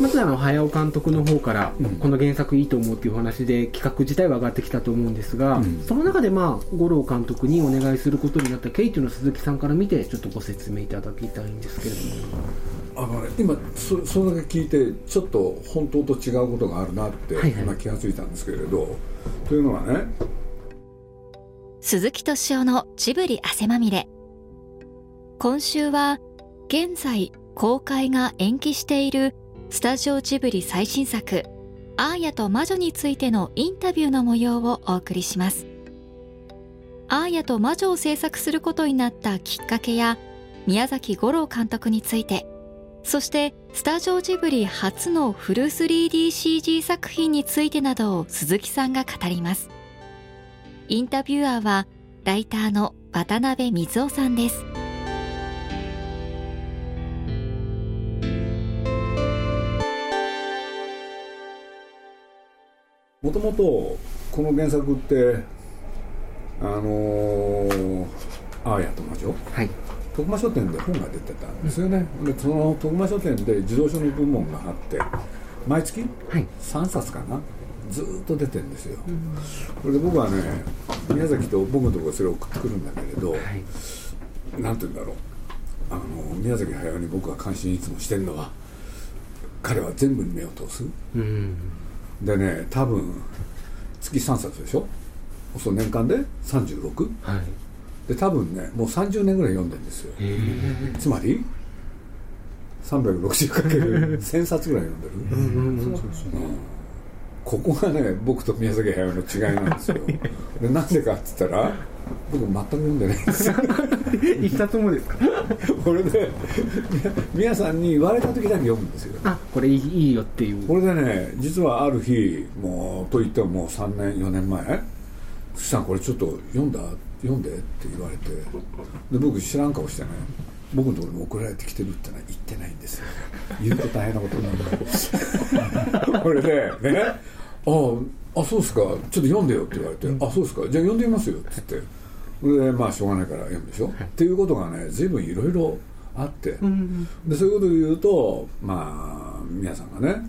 まずあの早尾監督の方から、この原作いいと思うっていうお話で企画自体は上がってきたと思うんですが、うん、その中でまあ五郎監督にお願いすることになった経緯というのを鈴木さんから見てちょっとご説明いただきたいんですけれども。あの、ね、今そそれだけ聞いてちょっと本当と違うことがあるなって今気が付いたんですけれど、はいはい、というのはね。鈴木敏夫のジブリ汗まみれ。今週は現在公開が延期しているスタジオジブリ最新作「アーヤと魔女」についてのインタビューの模様をお送りします。アーヤと魔女を制作することになったきっかけや宮崎五郎監督についてそしてスタジオジブリ初のフル 3DCG 作品についてなどを鈴木さんが語ります。インタビュアーはライターの渡辺水夫さんです。もともとこの原作ってあのー「あーやと魔女」はい。徳間書店で本が出てたんですよね、うん、でその徳間書店で児童書の部門があって毎月？3冊かな、ずっと出てるんですよ、うん、それで僕はね宮崎と僕のところそれを送ってくるんだけれど、はい、なんて言うんだろう。あの宮崎駿に僕が関心いつもしてるのは彼は全部に目を通す、うんでね多分月3冊でしょ？そう年間で 36? はい。で多分ねもう30年ぐらい読んでるんですよ。つまり 360×1000 冊ぐらい読んでる。うんここがね僕と宮崎駿の違いなんですよ。でなんでかって言ったら僕全く読んでないんですよ。一冊もですか？これで皆さんに言われた時だけ読むんですよ。あこれいいよっていう。これでね実はある日もうといってももう3年4年前「そしたらこれちょっと読んだ？読んで」って言われて。で僕知らん顔してね僕のところに送られてきてるってのは言ってないんですよ。言うと大変なことになるこれでねああそうですか。ちょっと読んでよって言われて、うん、あそうですか。じゃあ読んでみますよって言って。でまあしょうがないから読むでしょ、はい、っていうことがね随分いろいろあって、うん、でそういうことを言うとまあ皆さんがね、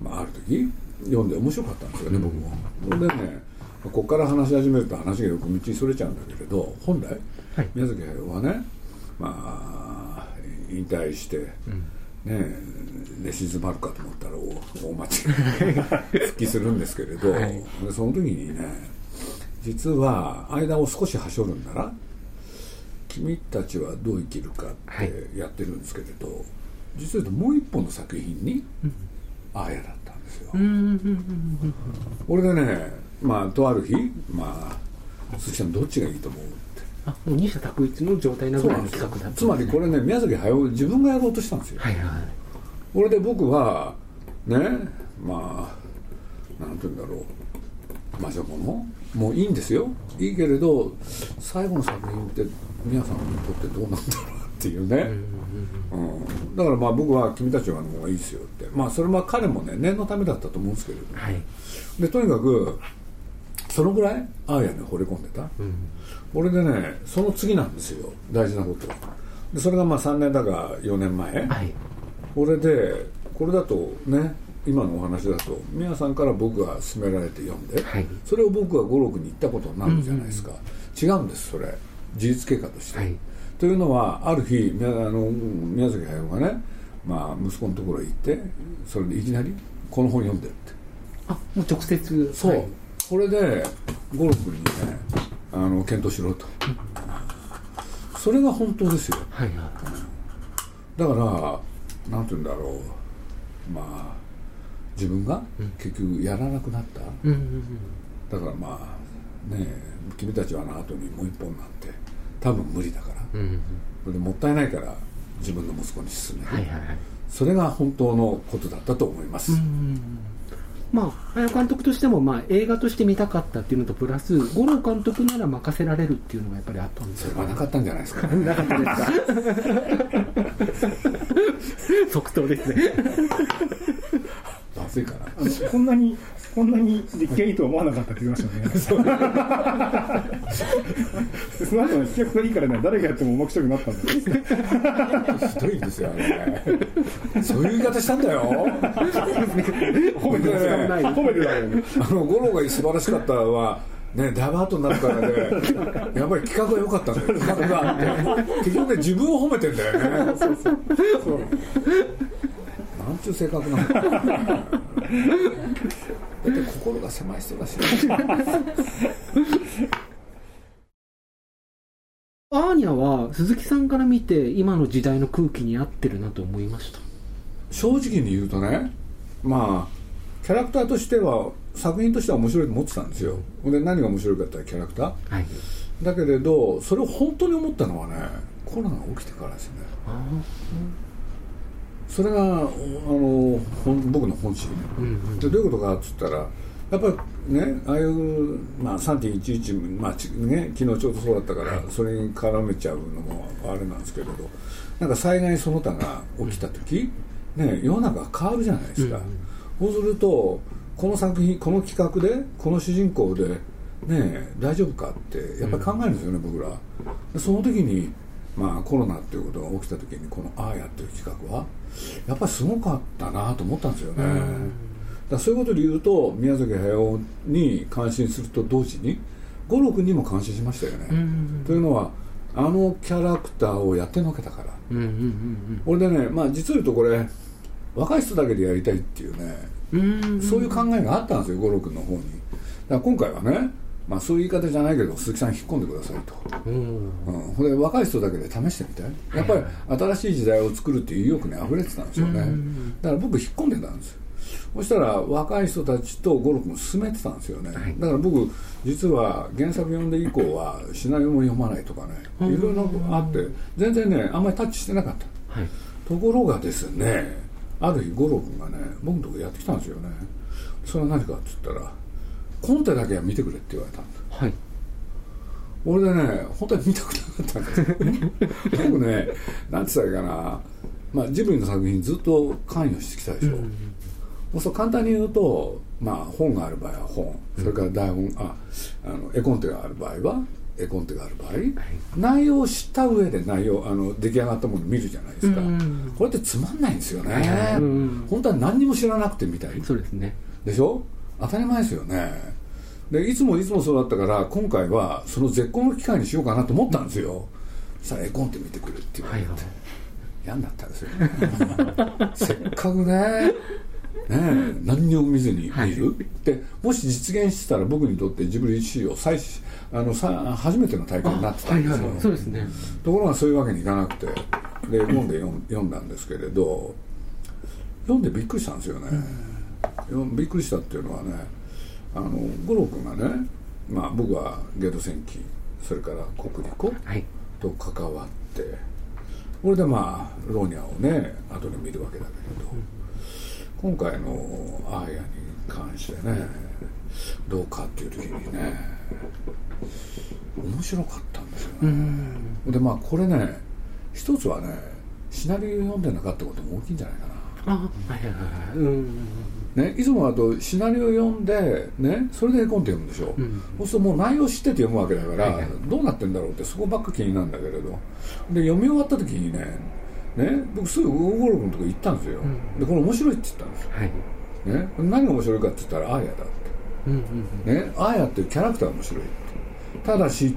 まあ、ある時読んで面白かったんですよね、僕も。でねここから話し始めると話がよく道にそれちゃうんだけれど本来、はい、宮崎駿はねまあ引退して、うん、ね寝静まるかと思ったら大間違い復帰するんですけれど、はい、でその時にね実は間を少しはしょるんなら君たちはどう生きるかってやってるんですけれど、はい、実はもう一本の作品にあやだったんですよ。これでねまあとある日まあ鈴木さんどっちがいいと思うあ二者択一の状態なぐらいの企画だった、ね、つまりこれね宮崎駿自分がやろうとしたんですよ。はいはい、これで僕はねまあなんて言うんだろう。魔女ものもういいんですよ。いいけれど最後の作品って皆さんにとってどうなんだろうっていうね、うん、だからまあ僕は君たちはの方がいいですよって。まあそれは彼もね念のためだったと思うんですけれども、はい、でとにかくそのぐらいああやね惚れ込んでた、うん、これでねその次なんですよ。大事なことでそれがまあ3年だか4年前、はい、これでこれだとね今のお話だと宮さんから僕が勧められて読んで、はい、それを僕が五六に言ったことになるじゃないですか、うんうん、違うんですそれ。事実経過として、はい、というのはある日あの宮崎駿がね、まあ、息子のところへ行ってそれでいきなり「この本読んで」って。あもう直接。そう、はい、これで五六にねあの検討しろと、それが本当ですよ、はいはい、だからなんて言うんだろう。まあ自分が結局やらなくなった、うんだからまあね君たちはあの後にもう一本なんて多分無理だから、うんうん、でもったいないから自分の息子に勧める、はいはいはい、それが本当のことだったと思います、うんうんまあ、綾監督としても、まあ、映画として見たかったっていうのとプラス五郎監督なら任せられるっていうのがやっぱりあったんで。すそれはなかったんじゃないですか？なかったですか？即答ですね。まずいかなこんなにこんなに立憲いいと思わなかったって言いましたね。その後の飛脚がいいからね誰がやってもうまくしたくなったんだひどいんですよ。ねそういう言い方したんだよ。褒めてない。褒めてない。よねあの五郎が素晴らしかったのはね、ダイバートになるからね、やっぱり企画が良かったんだよ、企画が結局ね、自分を褒めてんだよね。そうそうそう。なんちゅう性格なんだ。だって心が狭い人だし、アーニャは鈴木さんから見て今の時代の空気に合ってるなと思いました？正直に言うとね、まあ、キャラクターとしては、作品としては面白いと思ってたんですよ。で、何が面白いかってキャラクター？はいだけれど、それを本当に思ったのはね、コロナが起きてからですね。それがあの僕の本心、でどういうことかっつったらやっぱりねああいう、まあ、3.11、まあちね、昨日ちょうどそうだったから、それに絡めちゃうのもあれなんですけれどなんか災害その他が起きた時、ね、世の中が変わるじゃないですか、そうするとこの作品この企画でこの主人公で、ね、大丈夫かってやっぱり考えるんですよね、僕ら。でその時にまあ、コロナっていうことが起きた時にこの「ああや」っていう企画はやっぱりすごかったなと思ったんですよね、だそういうことで言うと宮崎駿に感心すると同時に五郎君にも感心しましたよね、というのはあのキャラクターをやってのけたから、うんうんうん俺でね、まあ、実を言うとこれ若い人だけでやりたいっていうね、うんうんそういう考えがあったんですよ五郎君の方に。だから今回はねまあ、そういう言い方じゃないけど鈴木さん引っ込んでくださいと、うん。うん、これ若い人だけで試してみたいやっぱり新しい時代を作るっていう意欲にあふれてたんですよね、だから僕引っ込んでたんですよ。そしたら若い人たちと五郎君を進めてたんですよね、だから僕実は原作読んで以降はシナリオも読まないとかねいろいろあって全然ねあんまりタッチしてなかった、はい。ところがですねある日五郎君がね僕のとこやってきたんですよね。それは何かって言ったらコンテだけは見てくれって言われたんだ。はい。俺でね本当に見たくなかったんですよ。僕ねなんて言ったらいいかな、まあ、ジブリの作品ずっと関与してきたでしょ、そうすると簡単に言うと、まあ、本がある場合は本。それから台本、ああの絵コンテがある場合は絵コンテがある場合、内容を知った上で内容あの出来上がったものを見るじゃないですか、これってつまんないんですよね、本当は何にも知らなくてみたいそうですね。でしょ？当たり前ですよね。でいつもいつもそうだったから今回はその絶好の機会にしようかなと思ったんですよ。そしたら絵コンテ見てくれって言われて、はいはい。嫌になったんですよ せっかくねねえ何にも見ずに見る、でもし実現してたら僕にとってジブリ史上最あのさ初めての体験になってたんですよ、そうですね。ところがそういうわけにいかなくて で読んで読ん読んだんですけれど読んでびっくりしたんですよね、よびっくりしたっていうのはねあの五郎君がね、まあ、僕はゲート戦記それから国立湖はい。と関わってこれでまあローニャをね後で見るわけだけれど、今回のアーヤに関してねどうかっていう時にね面白かったんですよね、でまあこれね一つはねシナリオ読んでなかったことも大きいんじゃないかな。あはいはいはいはい。うんね、いつもだとシナリオ読んで、ね、それで絵コンテ読むでしょ、そうするともう内容知ってて読むわけだから、どうなってんだろうってそこばっか気になるんだけれど。で読み終わった時にねね僕すぐウーゴロ君のとこ行ったんですよ、でこれ面白いって言ったんですよ、はい。ね、何が面白いかって言ったらアーヤだって、うんうんね、アーヤっていうキャラクターが面白いって。ただしって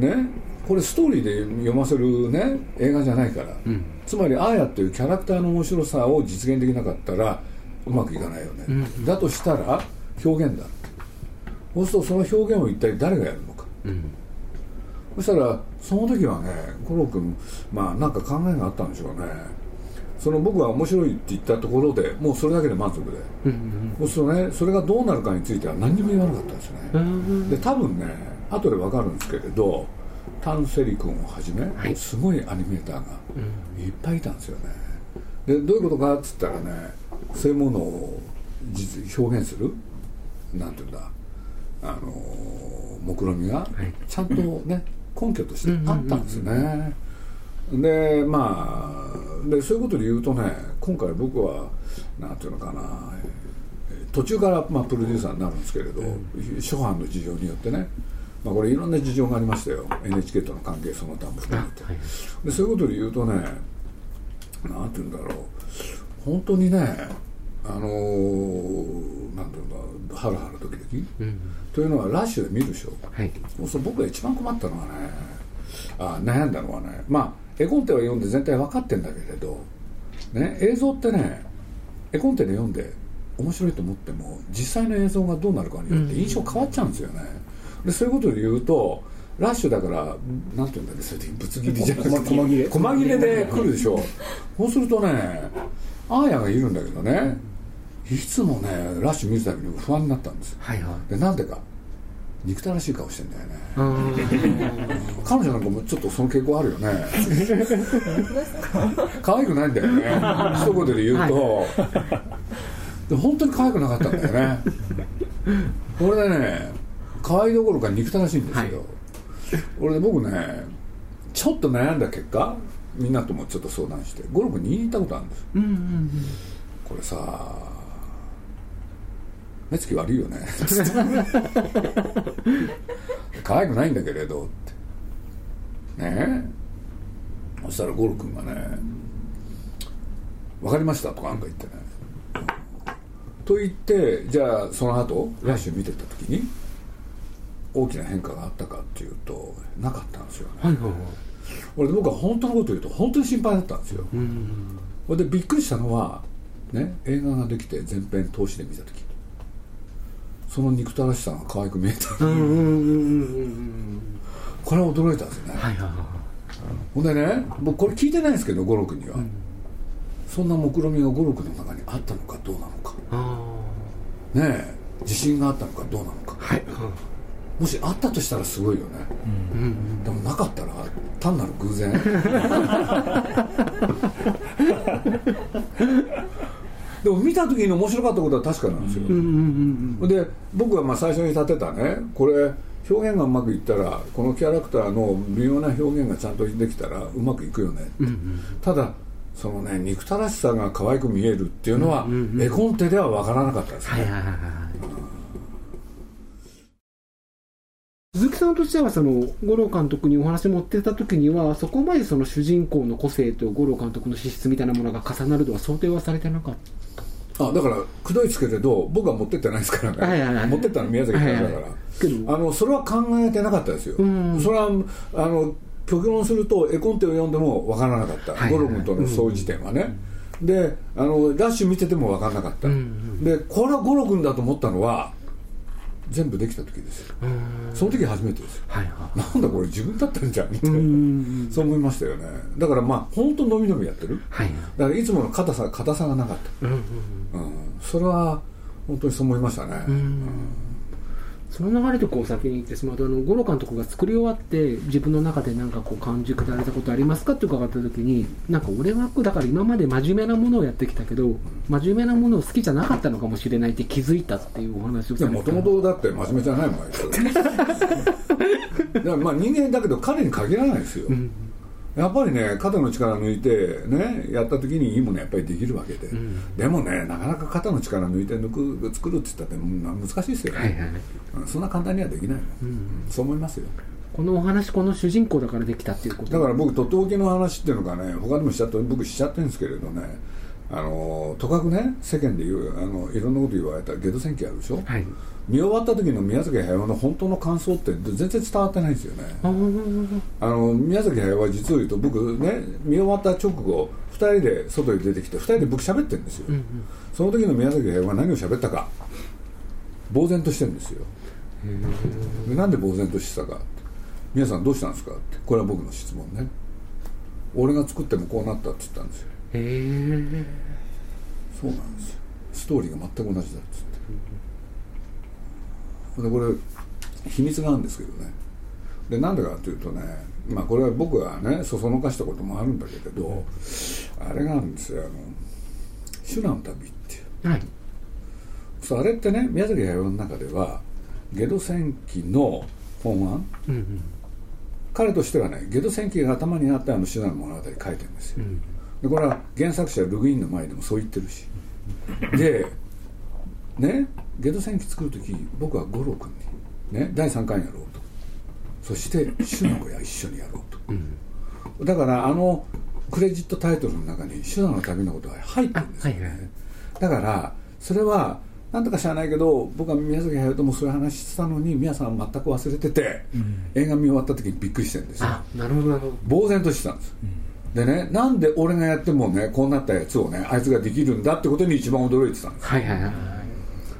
言って。ねこれストーリーで読ませるね映画じゃないから、つまりアーヤっていうキャラクターの面白さを実現できなかったらうまくいかないよね、だとしたら表現だ。そうするとその表現を一体誰がやるのか、そしたらその時はね五郎君まあなんか考えがあったんでしょうね。その僕が面白いって言ったところでもうそれだけで満足で、そうするとねそれがどうなるかについては何にも言わなかったんですね、で多分ね後で分かるんですけれどタン・セリ君をはじめ、すごいアニメーターがいっぱいいたんですよね。でどういうことかっつったらねそういうものを実表現するなんていうんだあの目論見がちゃんとね、根拠としてあったんですね、でまあでそういうことで言うとね今回僕はなんていうのかな、えー途中からまあプロデューサーになるんですけれど、諸般の事情によってね、まあ、これいろんな事情がありましたよ。NHK との関係その他も含めて、でそういうことで言うとねなんて言うんだろう本当にねあのー、なんていうんだハラハラドキドキ、うん、というのはラッシュで見るでしょ、はい、そう僕が一番困ったのはねあ悩んだのはねまあ絵コンテは読んで全体分かってんだけれど、ね、映像ってね絵コンテで読んで面白いと思っても実際の映像がどうなるかによって印象変わっちゃうんですよね、でそういうことで言うとラッシュだからなんていうんだっけそれでぶつ切りじゃなくて細切れ。細切れで来るでしょ。そうするとねアーヤがいるんだけどねいつもねラッシュ見るたびに不安になったんです、はいはい、でなんでか憎たらしい顔してんだよね。彼女なんかもちょっとその傾向あるよね。可愛くないんだよね。一言で言うと、はい、で本当に可愛くなかったんだよね。これでね可愛いどころか憎たらしいんですよ、はい、俺で僕ねちょっと悩んだ結果みんなともちょっと相談してゴルフに行ったことあるんです、うんうんうん、これさ目つき悪いよね。可愛くないんだけれどって。ね？えそしたらゴル君がね「分かりました」とかなんか言ってね。と言ってじゃあその後ラッシュ見てた時に大きな変化があったかっていうとなかったんですよね、はいはいはい、俺僕は本当のこと言うと本当に心配だったんですよ、ほいでびっくりしたのはね映画ができて全編通しで見た時。その憎たらしさが可愛く見えた。これは驚いたんですよね、はいはいはい、ほんでね僕これ聞いてないんですけど五六には、うん、そんな目論見みが五六の中にあったのかどうなのか。ねえ自信があったのかどうなのか、はい、もしあったとしたらすごいよね、うん、でもなかったら単なる偶然。でも見た時に面白かったことは確かなんですよ、で僕はまあ最初に立てたねこれ表現がうまくいったらこのキャラクターの微妙な表現がちゃんとできたらうまくいくよね、うんうん、ただそのね憎たらしさが可愛く見えるっていうのは、絵コンテでは分からなかったですね、はいはいはい鈴木さんとしてはその五郎監督にお話持ってた時にはそこまでその主人公の個性と五郎監督の資質みたいなものが重なるとは想定はされてなかった。あだからくどいつけてど僕は持ってってないですからね、はいはいはい、持ってったの宮崎さんだから、はいはい、あのそれは考えてなかったですよ、それはあの極論すると絵コンテを読んでも分からなかった、はいはい、ゴロ君との相似点はね、うん、であのラッシュ見てても分からなかった、うんうん、でこれはゴロ君だと思ったのは全部できた時ですその時初めてです、はいはい、なんだこれ自分だったんじゃんみたいな。そう思いましたよね。だからまあ本当のびのびやってる、はい、だからいつもの硬さ硬さがなかった、うん、うん、それは本当にそう思いましたね、うんその流れでこう先に行ってしまうとあの五郎監督が作り終わって自分の中で何かこう感じ下れたことありますかって伺った時になんか俺はだから今まで真面目なものをやってきたけど真面目なものを好きじゃなかったのかもしれないって気づいたっていうお話をもともとだって真面目じゃないもんあいつ。まあ人間だけど彼に限らないですよ、うんやっぱりね肩の力抜いてねやった時にいいものやっぱりできるわけで、うん、でもねなかなか肩の力抜いて抜く作るって言ったって難しいですよね、はいはい、そんな簡単にはできない、うん、そう思いますよ。このお話この主人公だからできたっていうこと。だから僕とっておきの話っていうのがね他でもしちゃって僕しちゃってるんですけれどねあのとかくね世間で言うあのいろんなこと言われたゲド戦記あるでしょ、はい。見終わった時の宮崎駿の本当の感想って全然伝わってないんですよね。あの宮崎駿は実を言うと僕ね見終わった直後2人で外に出てきて2人で僕喋ってるんですよ、うんうん、その時の宮崎駿が何を喋ったか呆然としてるんですよ。でなんで呆然としてたか皆さんどうしたんですかって。これは僕の質問ね。俺が作ってもこうなったって言ったんですよへえそうなんですよ。ストーリーが全く同じだっつって。でこれ秘密があるんですけどね。でなんでかっていうとねまあこれは僕がねそそのかしたこともあるんだけれどあれがあるんですよ。あの「修羅の旅」っていう、はい、そうあれってね宮崎駿の中ではゲド戦記の本案、うんうん、彼としてはねゲド戦記が頭にあってあの修羅の物語書いてるんですよ、うん、でこれは原作者ルグインの前でもそう言ってるし。でねゲド戦記作る時僕は五郎君に、ね、第3巻やろうと。そしてシュナゴや一緒にやろうと、うん、だからあのクレジットタイトルの中にシュナの旅のことが入ってるんですよね、はいはい、だからそれはなんとか知らないけど僕は宮崎駿ともそういう話してたのに宮さんは全く忘れてて、うん、映画見終わった時にびっくりしてるんですよ。なるほどなるほど。呆然としてたんです、うん、でねなんで俺がやってもねこうなったやつをねあいつができるんだってことに一番驚いてたんです。はいはいはい。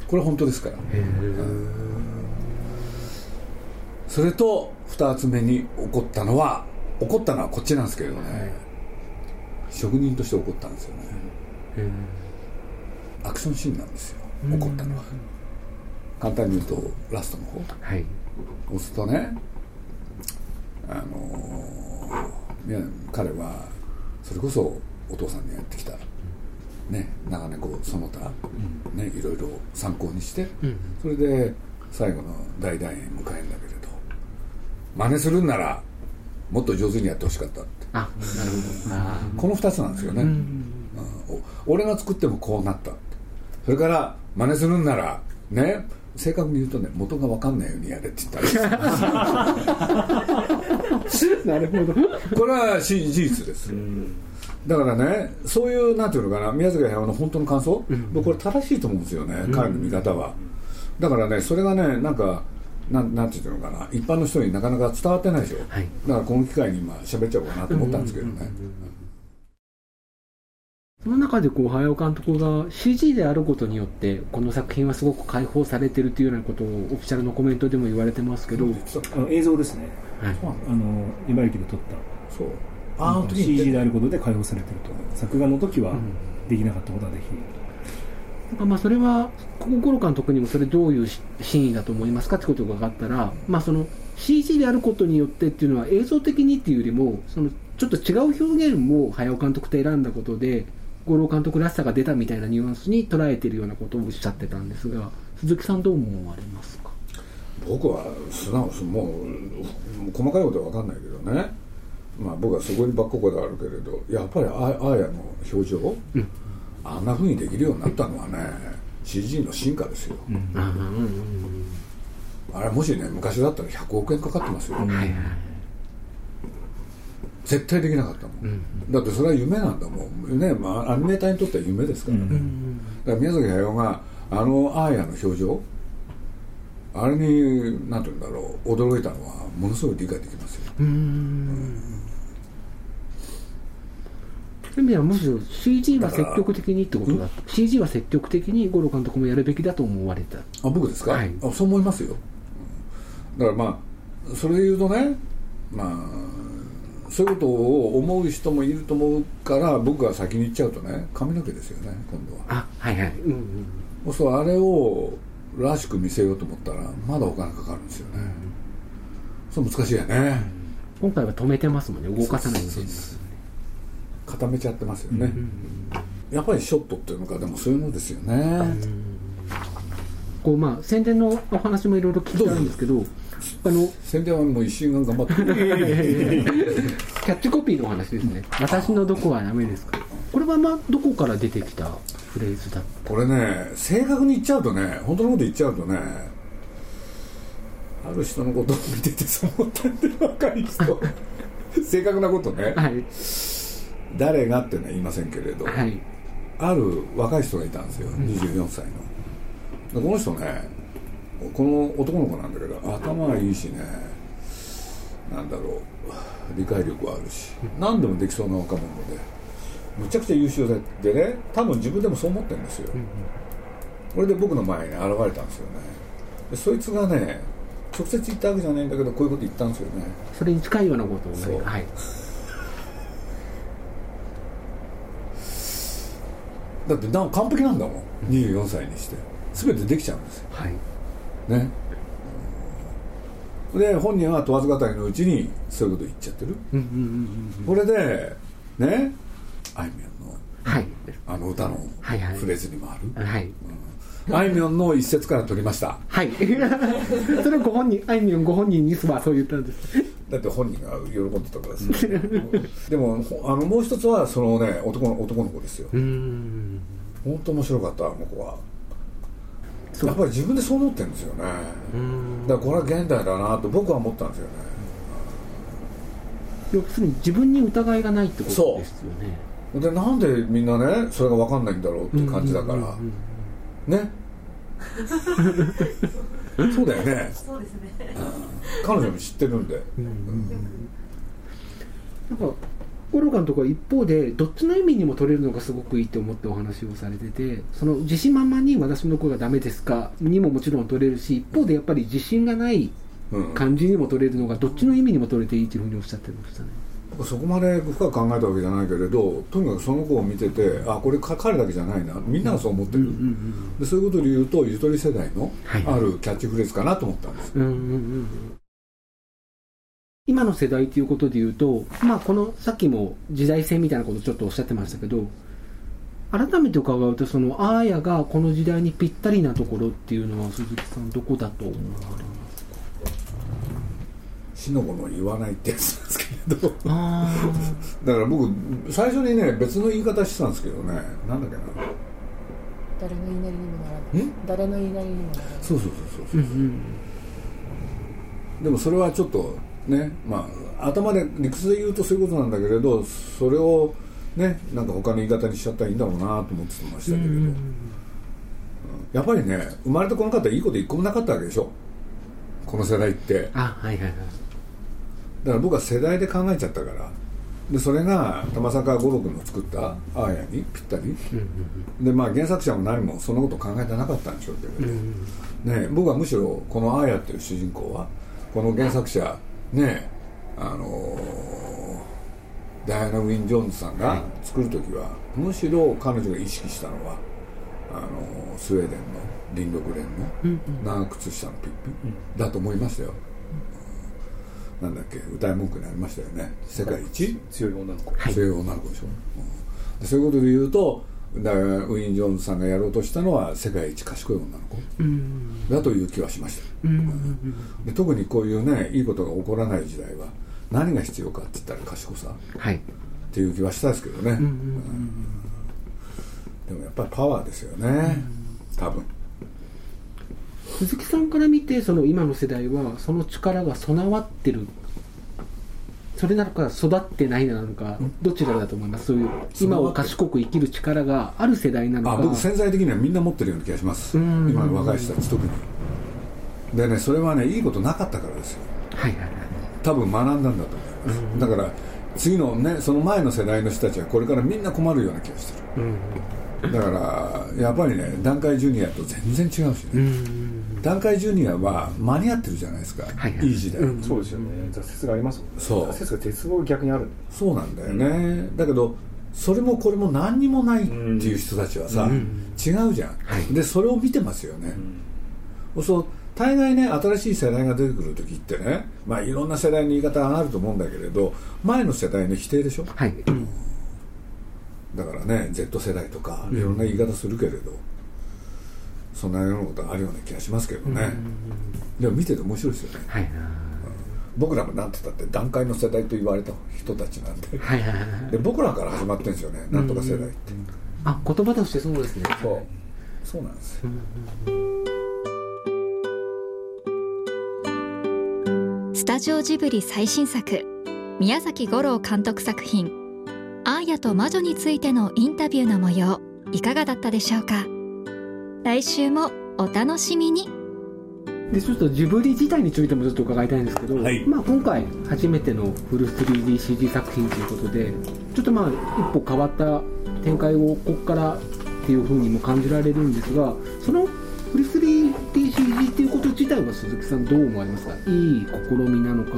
これ本当ですから。それと2つ目に起こったのは起こったのはこっちなんですけれどね、はい、職人として起こったんですよね。アクションシーンなんですよ。起こったのは。簡単に言うとラストの方。はい。そうするとねあのー、彼はそれこそお父さんにやってきたね、長猫その他、ね、いろいろ参考にして、それで最後の大団円迎えるんだけれど真似するんならもっと上手にやってほしかったって。あなるほど。この2つなんですよね、うん、俺が作ってもこうなったそれから真似するんならね正確に言うとね元が分かんないようにやれって言ったら なるほど。これは事実です、だからねそういうなんていうのかな宮崎駿の本当の感想、うん、僕これ正しいと思うんですよね、彼の見方は。だからねそれがねなんかなんなんていうのかな一般の人になかなか伝わってないでしょ、はい、だからこの機会に今喋っちゃおうかなと思ったんですけどね、その中でこう早尾監督が CG であることによってこの作品はすごく解放されてるというようなことをオフィシャルのコメントでも言われてますけど。あの映像ですね、はい、あの茨城で撮った。そう。ああ CG であることで解放されてると作画の時はできなかったことができる、うん、まあそれは心監督にもそれどういう真意だと思いますかってことが分かったら、まあ、その CG であることによってっていうのは映像的にっていうよりもそのちょっと違う表現を早尾監督と選んだことで五郎監督らしさが出たみたいなニュアンスに捉えているようなことをおっしゃってたんですが鈴木さんどう思われますか？僕は素直もう細かいことは分かんないけどね。まあ僕はそこにばっここであるけれどやっぱりああやの表情、うん、あんなふうにできるようになったのはね CG の進化ですよ、うん、あれもしね昔だったら100億円かかってますよ、はいはい絶対できなかったもん、うん、だってそれは夢なんだもん。ね、まあ、アニメーターにとっては夢ですからね、うん、だから宮崎駿があのアーヤの表情あれに何て言うんだろう驚いたのはものすごい理解できますよ。うん。そういう意味ではむしろ CG は積極的にってことだ。った CG は積極的に五郎監督もやるべきだと思われた。あ僕ですか、はい、あそう思いますよ。だからまあそれで言うとねまあそういうことを思う人もいると思うから僕が先に言っちゃうとね髪の毛ですよね今度は。あはいはい。うんうんそうあれをらしく見せようと思ったらまだお金かかるんですよね、うん、そう難しいよね、今回は止めてますもんね動かさないように。固めちゃってますよね、うんやっぱりショットっていうのかでもそういうのですよね、こうまあ宣伝のお話もいろいろ聞いてあるんですけどあの宣伝はもう一瞬が頑張って キャッチコピーのお話ですね「私のどこはダメですか?」これはまあどこから出てきたフレーズだこれね正確に言っちゃうとね本当のこと言っちゃうとねある人のことを見ててそう思ったんで若い人正確なことね、はい、誰がってのは言いませんけれど、はい、ある若い人がいたんですよ24歳の、この人ねこの男の子なんだけど頭がいいしね。なんだろう。理解力はあるし。何でもできそうな若者でむちゃくちゃ優秀ででね多分自分でもそう思ってるんですよ、これで僕の前に現れたんですよね。でそいつがね直接言ったわけじゃないんだけどこういうこと言ったんですよね。それに近いようなことをねはい、だってな完璧なんだもん。24歳にして。全てできちゃうんですよ、はいね。で本人は問わず語りのうちにそういうこと言っちゃってる、これでねあいみょんの、はい、あの歌のフレーズにもある、はい。うん、あいみょんの一節から取りました。はい。それご本人あいみょんご本人にはそう言ったんです。だって本人が喜んでたからです でもあのもう一つはそのね男の男の子ですよ。本当面白かったあの子はやっぱり自分でそう思ってるんですよね。だからこれは現代だなと僕は思ったんですよね。要するに自分に疑いがないってことですよね。でなんでみんなねそれが分かんないんだろうっていう感じだから。ね。そうだよね。そうですね、彼女も知ってるんで、うんうん、なんかとか一方でどっちの意味にも取れるのがすごくいいと思ってお話をされててその自信満々に私の子がダメですかにももちろん取れるし一方でやっぱり自信がない感じにも取れるのがどっちの意味にも取れていいというふうにおっしゃってましたね。そこまで深く考えたわけじゃないけれどとにかくその子を見ててあこれ彼だけじゃないな。みんながそう思ってる、うんうんうん、でそういうことで言うとゆとり世代のあるキャッチフレーズかなと思ったんです、はいうんうんうん今の世代ということで言うと、まあ、このさっきも時代性みたいなことをちょっとおっしゃってましたけど改めて伺うとそのアーヤがこの時代にぴったりなところっていうのは鈴木さんどこだと思われますか？死のもの言わないってやつなんですけれどだから僕最初にね別の言い方してたんですけどね。なんだっけな。誰の言いなりにもならない。誰の言いなりにもならない。そうそうそうそう、うんうん、でもそれはちょっとねまあ頭で理屈で言うとそういうことなんだけれどそれをねなんか他の言い方にしちゃったらいいんだろうなと思ってましたけれど、やっぱりね生まれてこの方いいこと一個もなかったわけでしょ。この世代って。あはいはいはい。だから僕は世代で考えちゃったから。でそれが玉坂五郎君の作ったアーヤにぴったり、でまあ原作者も何もそんなこと考えてなかったんでしょうけれど、ね、僕はむしろこのアーヤっていう主人公はこの原作者ねあのダイアナ・ウィン・ジョーンズさんが作る時は、むしろ彼女が意識したのはあのスウェーデンのリンドグレンの長靴下のピッピだと思いましたよ、なんだっけ歌い文句にありましたよね。世界一？強い女の子。強い女の子でしょ、うん、そういうことで言うとだからウィン・ジョーンズさんがやろうとしたのは世界一賢い女の子だという気はしました、で特にこういうねいいことが起こらない時代は何が必要かって言ったら賢さ、はい、っていう気はしたんですけどね、でもやっぱりパワーですよね多分。鈴木さんから見てその今の世代はその力が備わってるそれなのか育ってないなのかどちらだと思います？そういう今を賢く生きる力がある世代なのか。僕潜在的にはみんな持ってるような気がします。今の若い人たち特に。でねそれはねいいことなかったからですよ。はいはいはい。多分学んだんだと思います。だから次のねその前の世代の人たちはこれからみんな困るような気がしてる。だからやっぱりね団塊ジュニアと全然違うしね団塊ジュニアは間に合ってるじゃないですか、はいはい、いい時代、うん、そうですよね。挫折がありますもんね。そう。挫折が鉄棒逆にあるそうなんだよね、うん、だけどそれもこれも何にもないっていう人たちはさ、うん、違うじゃん、はい、でそれを見てますよね、うん、そう大概ね新しい世代が出てくる時ってねまあいろんな世代の言い方があると思うんだけれど前の世代の否定でしょ、はい、だからね Z 世代とかいろんな言い方するけれど、そんなようなことがあるような気がしますけどね、でも見てて面白いですよね、はい、僕らもなんて言ったって段階の世代と言われた人たちなんで。はいはいで僕らから始まってるんですよね。なんとか世代って、あ言葉としてそうですね。そう。そうなんですよ、スタジオジブリ最新作宮崎吾郎監督作品「アーヤと魔女」についてのインタビューの模様いかがだったでしょうか？来週もお楽しみに。でちょっとジブリ自体についてもちょっと伺いたいんですけど、はい、まあ、今回初めてのフル 3DCG 作品ということでちょっとまあ一歩変わった展開をここからっていうふうにも感じられるんですがそのフル 3DCG っていうこと自体は鈴木さんどう思われますか？いい試みなのか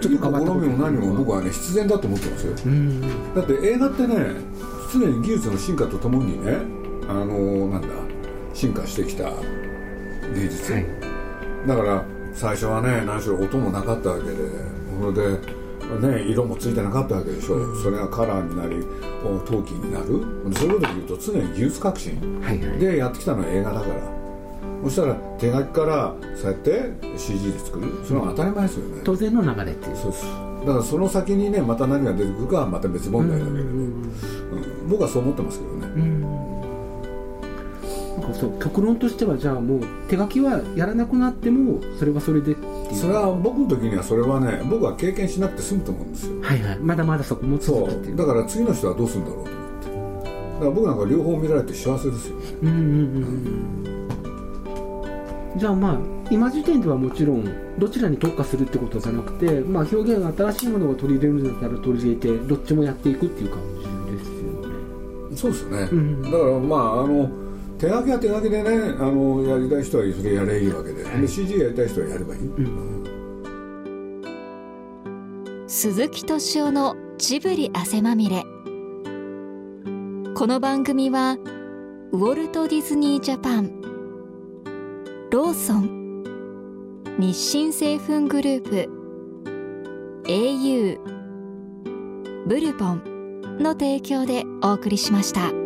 ちょっと変わった試みも何も僕はね必然だと思ってますよ。だって映画ってね常に技術の進化とともにねあのー、なんだ進化してきた技術、はい、だから最初はね何しろ音もなかったわけでそれで、ね、色もついてなかったわけでしょ、うん、それがカラーになり陶器になる。そういうことで言うと常に技術革新。でやってきたのは映画だから、はいはい、そしたら手書きからそうやって CG で作る。それは当たり前ですよね。当然の流れっていう。そうですだからその先にねまた何が出てくるかはまた別問題だけれど、うん、僕はそう思ってますけどね、うんなんかそう極論としてはじゃあもう手書きはやらなくなってもそれはそれでそれは僕の時にはそれはね僕は経験しなくて済むと思うんですよ。はいはい。まだまだそこも続くっていう。だから次の人はどうするんだろうと思って。だから僕なんか両方見られて幸せですよ。ねうんうんうん、うん、じゃあまあ今時点ではもちろんどちらに特化するってことじゃなくて、まあ、表現が新しいものを取り入れるんだったら取り入れてどっちもやっていくっていう感じですよね。そうですよね、うん、だからまああの手書きは手書きでねあのやりたい人はそれやればいいわけで。はい、で CG やりたい人はやればいい、うん、鈴木敏夫のジブリ汗まみれ。この番組はウォルト・ディズニー・ジャパンローソン日清製粉グループ au ブルボンの提供でお送りしました。